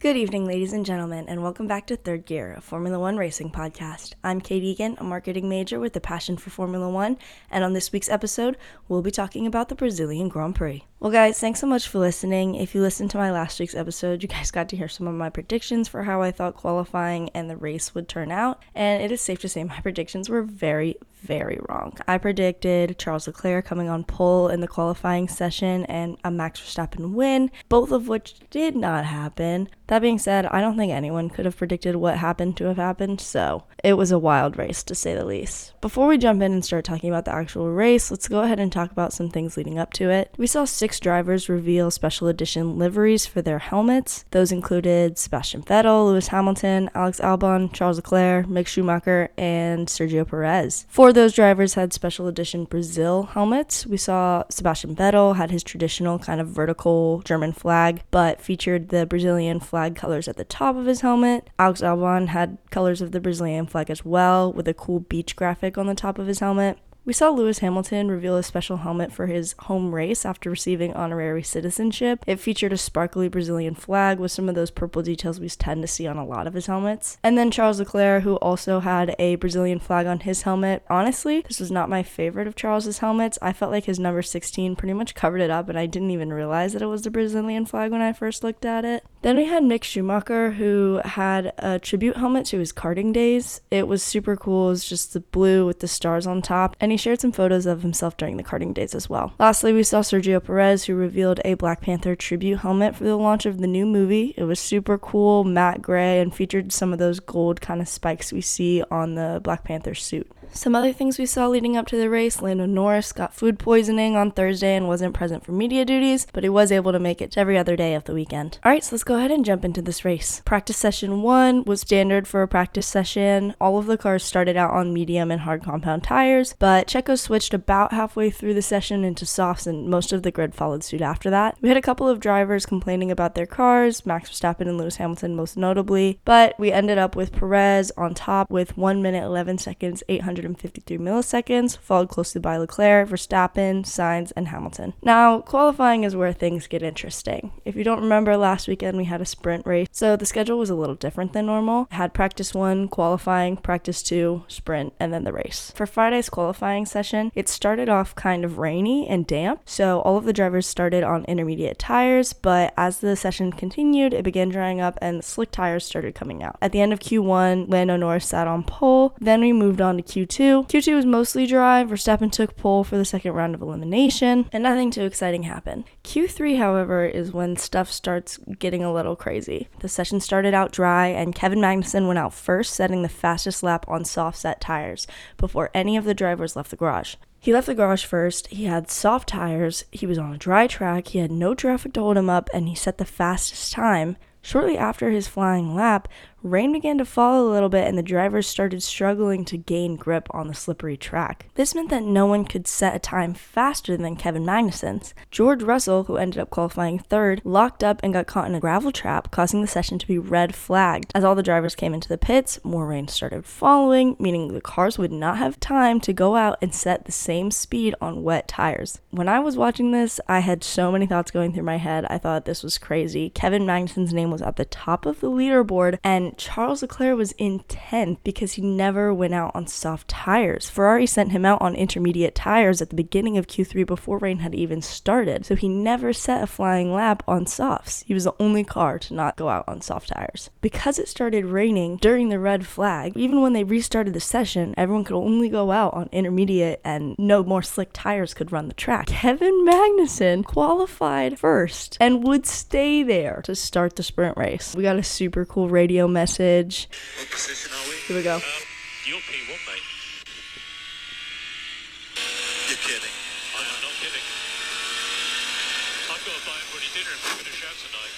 Good evening, ladies and gentlemen, and welcome back to Third Gear, a Formula One racing podcast. I'm Kate Egan, a marketing major with a passion for Formula One, and on this week's episode, we'll be talking about the Brazilian Grand Prix. Well, guys, thanks so much for listening. If you listened to my last week's episode, you guys got to hear some of my predictions for how I thought qualifying and the race would turn out, and it is safe to say my predictions were very, very wrong. I predicted Charles Leclerc coming on pole in the qualifying session and a Max Verstappen win, both of which did not happen. That being said, I don't think anyone could have predicted what happened to have happened, so it was a wild race to say the least. Before we jump in and start talking about the actual race, let's go ahead and talk about some things leading up to it. We saw six drivers reveal special edition liveries for their helmets. Those included Sebastian Vettel, Lewis Hamilton, Alex Albon, Charles Leclerc, Mick Schumacher, and Sergio Perez. Four of those drivers had special edition Brazil helmets. We saw Sebastian Vettel had his traditional kind of vertical German flag, but featured the Brazilian flag colors at the top of his helmet. Alex Albon had colors of the Brazilian flag as well, with a cool beach graphic on the top of his helmet. We saw Lewis Hamilton reveal a special helmet for his home race after receiving honorary citizenship. It featured a sparkly Brazilian flag with some of those purple details we tend to see on a lot of his helmets. And then Charles Leclerc, who also had a Brazilian flag on his helmet. Honestly, this was not my favorite of Charles's helmets. I felt like his number 16 pretty much covered it up, and I didn't even realize that it was the Brazilian flag when I first looked at it. Then we had Mick Schumacher, who had a tribute helmet to his karting days. It was super cool. It was just the blue with the stars on top, and he shared some photos of himself during the karting days as well. Lastly, we saw Sergio Perez, who revealed a Black Panther tribute helmet for the launch of the new movie. It was super cool, matte gray, and featured some of those gold kind of spikes we see on the Black Panther suit. Some other things we saw leading up to the race Lando Norris got food poisoning on Thursday and wasn't present for media duties, but he was able to make it every other day of the weekend. Alright, so let's go ahead and jump into this race. Practice session one was standard for a practice session. All of the cars started out on medium and hard compound tires, but Checo switched about halfway through the session into softs, and most of the grid followed suit after that. We had a couple of drivers complaining about their cars, Max Verstappen and Lewis Hamilton most notably, but we ended up with Perez on top with 1 minute 11 seconds, 800 153 milliseconds, followed closely by Leclerc, Verstappen, Sainz, and Hamilton. Now, qualifying is where things get interesting. If you don't remember, last weekend we had a sprint race, so the schedule was a little different than normal. I had practice one, qualifying, practice two, sprint, and then the race. For Friday's qualifying session, it started off kind of rainy and damp, so all of the drivers started on intermediate tires, but as the session continued, it began drying up and slick tires started coming out. At the end of Q1, Lando Norris sat on pole, then we moved on to Q2 Q2. Q2 was mostly dry. Verstappen took pole for the second round of elimination, and nothing too exciting happened. Q3, however, is when stuff starts getting a little crazy. The session started out dry, and Kevin Magnussen went out first, setting the fastest lap on soft set tires before any of the drivers left the garage. He left the garage first. He had soft tires. He was on a dry track. He had no traffic to hold him up, and he set the fastest time. Shortly after his flying lap, rain began to fall a little bit and the drivers started struggling to gain grip on the slippery track. This meant that no one could set a time faster than Kevin Magnussen's. George Russell, who ended up qualifying third, locked up and got caught in a gravel trap, causing the session to be red flagged. As all the drivers came into the pits, more rain started following, meaning the cars would not have time to go out and set the same speed on wet tires. When I was watching this, I had so many thoughts going through my head. I thought this was crazy. Kevin Magnussen's name was at the top of the leaderboard, and Charles Leclerc was in 10th because he never went out on soft tires. Ferrari sent him out on intermediate tires at the beginning of Q3 before rain had even started, so he never set a flying lap on softs. He was the only car to not go out on soft tires. Because it started raining during the red flag, even when they restarted the session, everyone could only go out on intermediate and no more slick tires could run the track. Kevin Magnussen qualified first and would stay there to start the sprint race. We got a super cool radio message message. What position are we? Here we go. Um, you're P1, mate. You're kidding. I'm not kidding. I've got to buy everybody dinner if we're going to shout tonight.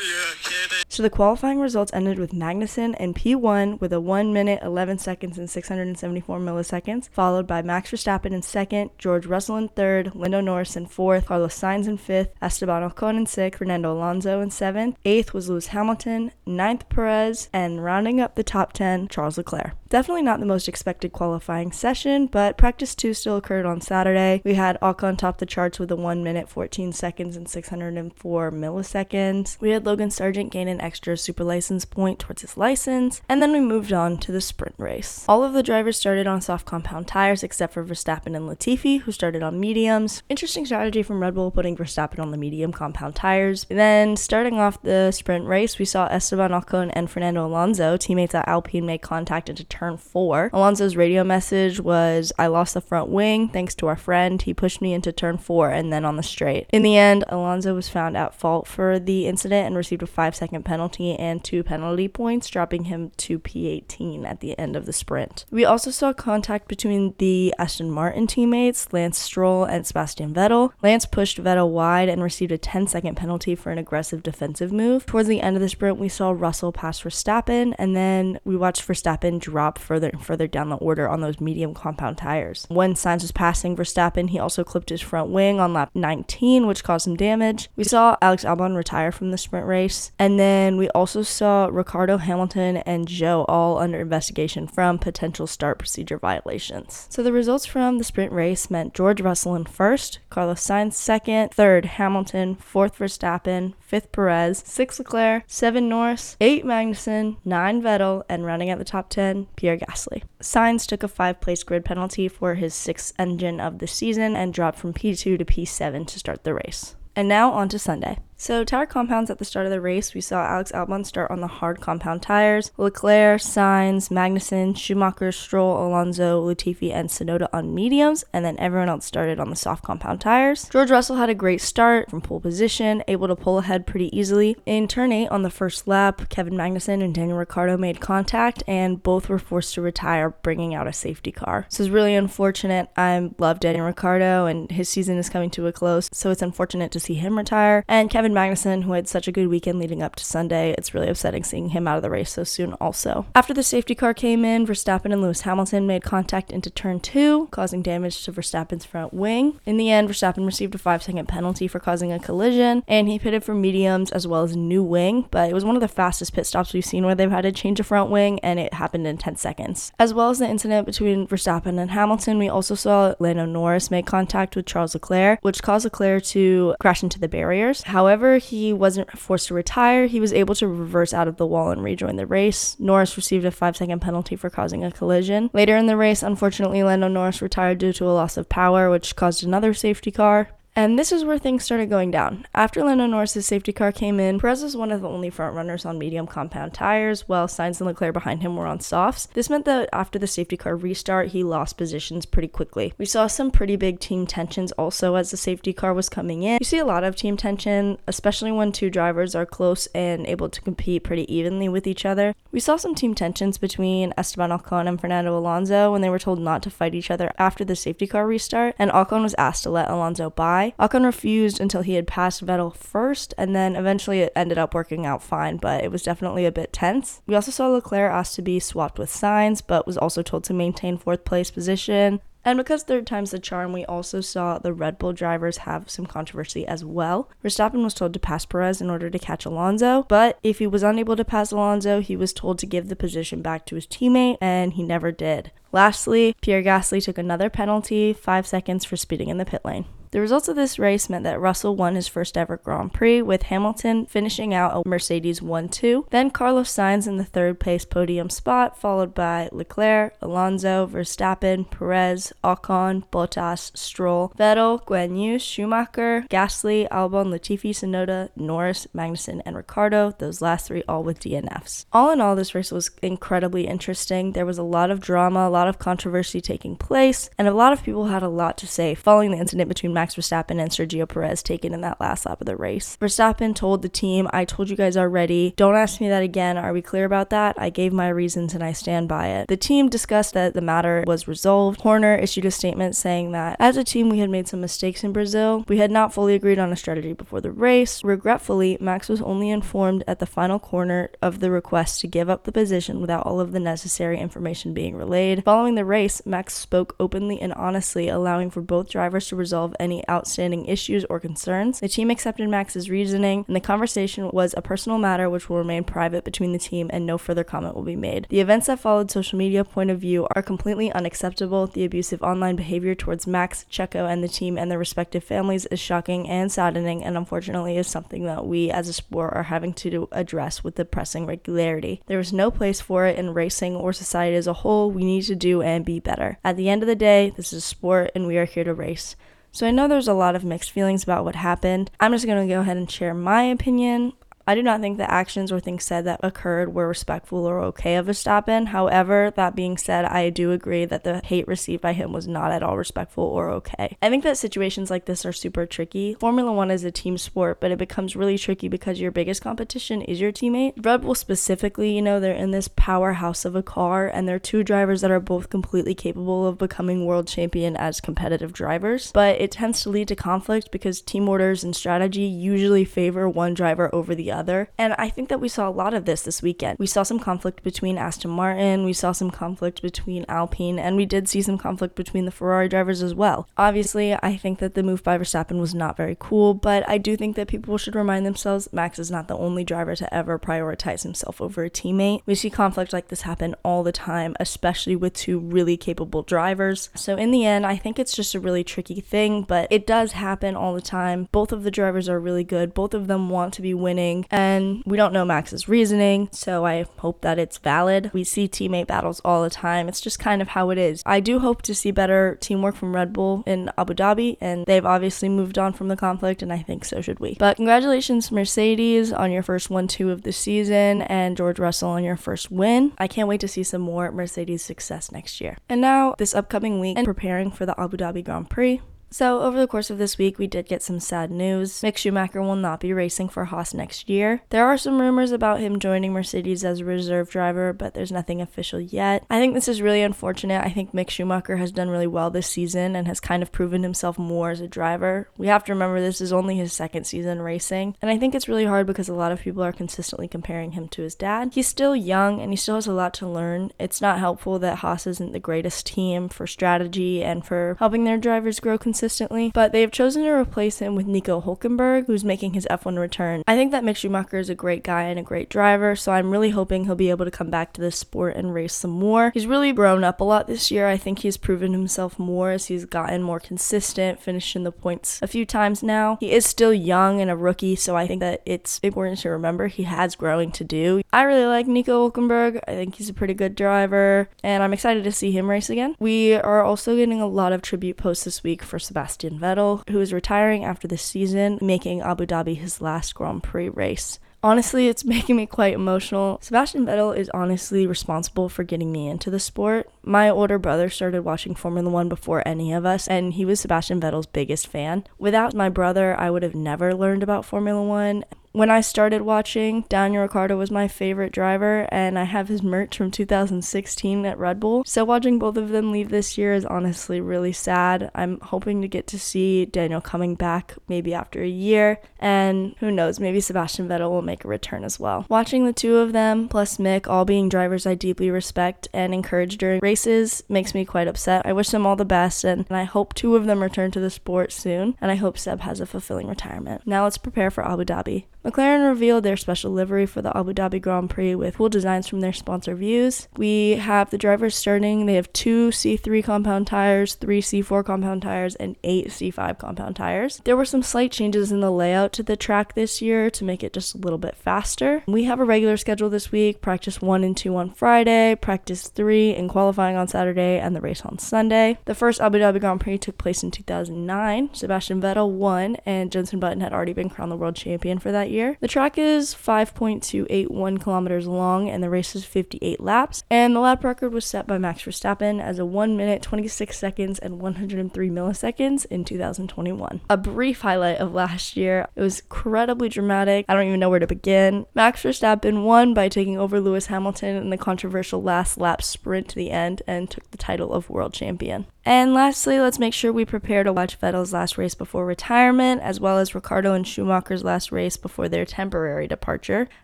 You're kidding. So the qualifying results ended with Magnussen in P1 with a 1 minute 11 seconds and 674 milliseconds, followed by Max Verstappen in second, George Russell in third, Lando Norris in fourth, Carlos Sainz in fifth, Esteban Ocon in sixth, Fernando Alonso in seventh, eighth was Lewis Hamilton, ninth Perez, and rounding up the top 10, Charles Leclerc. Definitely not the most expected qualifying session, but practice 2 still occurred on Saturday. We had Ocon top the charts with a 1 minute 14 seconds and 604 milliseconds. We had Logan Logan Sargeant gain an extra super license point towards his license, and then we moved on to the sprint race. All of the drivers started on soft compound tires except for Verstappen and Latifi, who started on mediums. Interesting strategy from Red Bull putting Verstappen on the medium compound tires. Then starting off the sprint race, we saw Esteban Ocon and Fernando Alonso, teammates at Alpine, make contact into turn four. Alonso's radio message was, I lost the front wing thanks to our friend. He pushed me into turn four and then on the straight. In the end, Alonso was found at fault for the incident and received a five second penalty and two penalty points, dropping him to P18 at the end of the sprint. We also saw contact between the Aston Martin teammates, Lance Stroll and Sebastian Vettel. Lance pushed Vettel wide and received a 10 second penalty for an aggressive defensive move. Towards the end of the sprint, we saw Russell pass Verstappen, and then we watched Verstappen drop further and further down the order on those medium compound tires. When Sainz was passing Verstappen, he also clipped his front wing on lap 19, which caused some damage. We saw Alex Albon retire from the sprint race, and then we also saw Ricciardo Hamilton, and Zhou all under investigation from potential start procedure violations. So the results from the sprint race meant George Russell in first, Carlos Sainz second, third Hamilton, fourth Verstappen, fifth Perez, sixth Leclerc, seven Norris, eight Magnussen, nine Vettel, and running at the top 10, Pierre Gasly. Sainz took a five place grid penalty for his sixth engine of the season and dropped from P2 to P7 to start the race. And now on to Sunday. So, tire compounds at the start of the race, we saw Alex Albon start on the hard compound tires, Leclerc, Sainz, Magnussen, Schumacher, Stroll, Alonso, Latifi, and Tsunoda on mediums, and then everyone else started on the soft compound tires. George Russell had a great start from pole position, able to pull ahead pretty easily. In turn 8 on the first lap, Kevin Magnussen and Daniel Ricciardo made contact, and both were forced to retire, bringing out a safety car. So, it's really unfortunate. I love Daniel Ricciardo, and his season is coming to a close, so it's unfortunate to see him retire. And Kevin Magnussen, who had such a good weekend leading up to Sunday, it's really upsetting seeing him out of the race so soon, also. After the safety car came in, Verstappen and Lewis Hamilton made contact into turn two, causing damage to Verstappen's front wing. In the end, Verstappen received a five second penalty for causing a collision, and he pitted for mediums as well as new wing, but it was one of the fastest pit stops we've seen where they've had to change a front wing, and it happened in 10 seconds. As well as the incident between Verstappen and Hamilton, we also saw Lando Norris make contact with Charles Leclerc, which caused Leclerc to crash into the barriers. However, However, he wasn't forced to retire. He was able to reverse out of the wall and rejoin the race. Norris received a five second penalty for causing a collision. Later in the race, unfortunately, Lando Norris retired due to a loss of power, which caused another safety car. And this is where things started going down. After Lando Norris' safety car came in, Perez was one of the only front runners on medium compound tires, while Sainz and Leclerc behind him were on softs. This meant that after the safety car restart, he lost positions pretty quickly. We saw some pretty big team tensions also as the safety car was coming in. You see a lot of team tension, especially when two drivers are close and able to compete pretty evenly with each other. We saw some team tensions between Esteban Ocon and Fernando Alonso when they were told not to fight each other after the safety car restart, and Ocon was asked to let Alonso by. Ocon refused until he had passed Vettel first, and then eventually it ended up working out fine, but it was definitely a bit tense. We also saw Leclerc asked to be swapped with Sainz, but was also told to maintain fourth place position. And because third time's the charm, we also saw the Red Bull drivers have some controversy as well. Verstappen was told to pass Perez in order to catch Alonso, but if he was unable to pass Alonso, he was told to give the position back to his teammate, and he never did. Lastly, Pierre Gasly took another penalty, five seconds for speeding in the pit lane. The results of this race meant that Russell won his first ever Grand Prix, with Hamilton finishing out a Mercedes 1 2. Then Carlos Sainz in the third place podium spot, followed by Leclerc, Alonso, Verstappen, Perez, Ocon, Bottas, Stroll, Vettel, Guan Yu, Schumacher, Gasly, Albon, Latifi, Tsunoda, Norris, Magnussen, and Ricciardo, those last three all with DNFs. All in all, this race was incredibly interesting. There was a lot of drama, a lot of controversy taking place, and a lot of people had a lot to say following the incident between Max Verstappen and Sergio Perez taken in that last lap of the race. Verstappen told the team, I told you guys already, don't ask me that again. Are we clear about that? I gave my reasons and I stand by it. The team discussed that the matter was resolved. Horner issued a statement saying that as a team, we had made some mistakes in Brazil. We had not fully agreed on a strategy before the race. Regretfully, Max was only informed at the final corner of the request to give up the position without all of the necessary information being relayed. Following the race, Max spoke openly and honestly, allowing for both drivers to resolve any any outstanding issues or concerns. The team accepted Max's reasoning, and the conversation was a personal matter which will remain private between the team and no further comment will be made. The events that followed social media point of view are completely unacceptable. The abusive online behavior towards Max, Checo, and the team and their respective families is shocking and saddening, and unfortunately is something that we as a sport are having to address with depressing regularity. There is no place for it in racing or society as a whole. We need to do and be better. At the end of the day, this is a sport and we are here to race. So I know there's a lot of mixed feelings about what happened. I'm just going to go ahead and share my opinion. I do not think the actions or things said that occurred were respectful or okay of Verstappen. However, that being said, I do agree that the hate received by him was not at all respectful or okay. I think that situations like this are super tricky. Formula One is a team sport, but it becomes really tricky because your biggest competition is your teammate. Red Bull specifically, you know, they're in this powerhouse of a car, and they're two drivers that are both completely capable of becoming world champion as competitive drivers. But it tends to lead to conflict because team orders and strategy usually favor one driver over the other. And I think that we saw a lot of this this weekend. We saw some conflict between Aston Martin, we saw some conflict between Alpine, and we did see some conflict between the Ferrari drivers as well. Obviously, I think that the move by Verstappen was not very cool, but I do think that people should remind themselves Max is not the only driver to ever prioritize himself over a teammate. We see conflict like this happen all the time, especially with two really capable drivers. So, in the end, I think it's just a really tricky thing, but it does happen all the time. Both of the drivers are really good, both of them want to be winning and we don't know Max's reasoning, so I hope that it's valid. We see teammate battles all the time. It's just kind of how it is. I do hope to see better teamwork from Red Bull in Abu Dhabi, and they've obviously moved on from the conflict, and I think so should we. But congratulations, Mercedes, on your first 1 2 of the season, and George Russell on your first win. I can't wait to see some more Mercedes success next year. And now, this upcoming week, and preparing for the Abu Dhabi Grand Prix. So, over the course of this week, we did get some sad news. Mick Schumacher will not be racing for Haas next year. There are some rumors about him joining Mercedes as a reserve driver, but there's nothing official yet. I think this is really unfortunate. I think Mick Schumacher has done really well this season and has kind of proven himself more as a driver. We have to remember this is only his second season racing, and I think it's really hard because a lot of people are consistently comparing him to his dad. He's still young and he still has a lot to learn. It's not helpful that Haas isn't the greatest team for strategy and for helping their drivers grow consistently consistently, but they have chosen to replace him with Nico Hulkenberg, who's making his F1 return. I think that Mick Schumacher is a great guy and a great driver, so I'm really hoping he'll be able to come back to this sport and race some more. He's really grown up a lot this year. I think he's proven himself more as he's gotten more consistent, finishing the points a few times now. He is still young and a rookie, so I think that it's important to remember he has growing to do. I really like Nico Hulkenberg. I think he's a pretty good driver, and I'm excited to see him race again. We are also getting a lot of tribute posts this week for Sebastian Vettel, who is retiring after this season, making Abu Dhabi his last Grand Prix race. Honestly, it's making me quite emotional. Sebastian Vettel is honestly responsible for getting me into the sport. My older brother started watching Formula One before any of us, and he was Sebastian Vettel's biggest fan. Without my brother, I would have never learned about Formula One when I started watching, Daniel Ricciardo was my favorite driver, and I have his merch from 2016 at Red Bull. So watching both of them leave this year is honestly really sad. I'm hoping to get to see Daniel coming back maybe after a year, and who knows, maybe Sebastian Vettel will make a return as well. Watching the two of them, plus Mick, all being drivers I deeply respect and encourage during races, makes me quite upset. I wish them all the best, and, and I hope two of them return to the sport soon, and I hope Seb has a fulfilling retirement. Now let's prepare for Abu Dhabi. McLaren revealed their special livery for the Abu Dhabi Grand Prix with cool designs from their sponsor Vuse. We have the drivers starting. They have two C3 compound tires, three C4 compound tires, and eight C5 compound tires. There were some slight changes in the layout to the track this year to make it just a little bit faster. We have a regular schedule this week practice one and two on Friday, practice three, and qualifying on Saturday, and the race on Sunday. The first Abu Dhabi Grand Prix took place in 2009. Sebastian Vettel won, and Jenson Button had already been crowned the world champion for that year. The track is 5.281 kilometers long and the race is 58 laps. And the lap record was set by Max Verstappen as a 1 minute 26 seconds and 103 milliseconds in 2021. A brief highlight of last year. It was incredibly dramatic. I don't even know where to begin. Max Verstappen won by taking over Lewis Hamilton in the controversial last lap sprint to the end and took the title of world champion. And lastly, let's make sure we prepare to watch Vettel's last race before retirement, as well as Ricciardo and Schumacher's last race before for their temporary departure,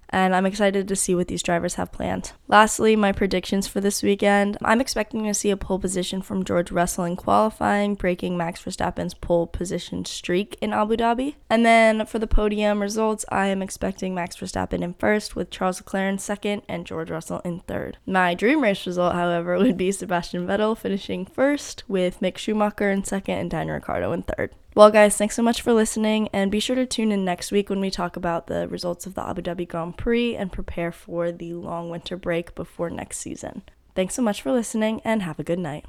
and I'm excited to see what these drivers have planned. Lastly, my predictions for this weekend I'm expecting to see a pole position from George Russell in qualifying, breaking Max Verstappen's pole position streak in Abu Dhabi. And then for the podium results, I am expecting Max Verstappen in first, with Charles Leclerc in second, and George Russell in third. My dream race result, however, would be Sebastian Vettel finishing first, with Mick Schumacher in second, and Daniel Ricciardo in third. Well, guys, thanks so much for listening, and be sure to tune in next week when we talk about the results of the Abu Dhabi Grand Prix and prepare for the long winter break before next season. Thanks so much for listening, and have a good night.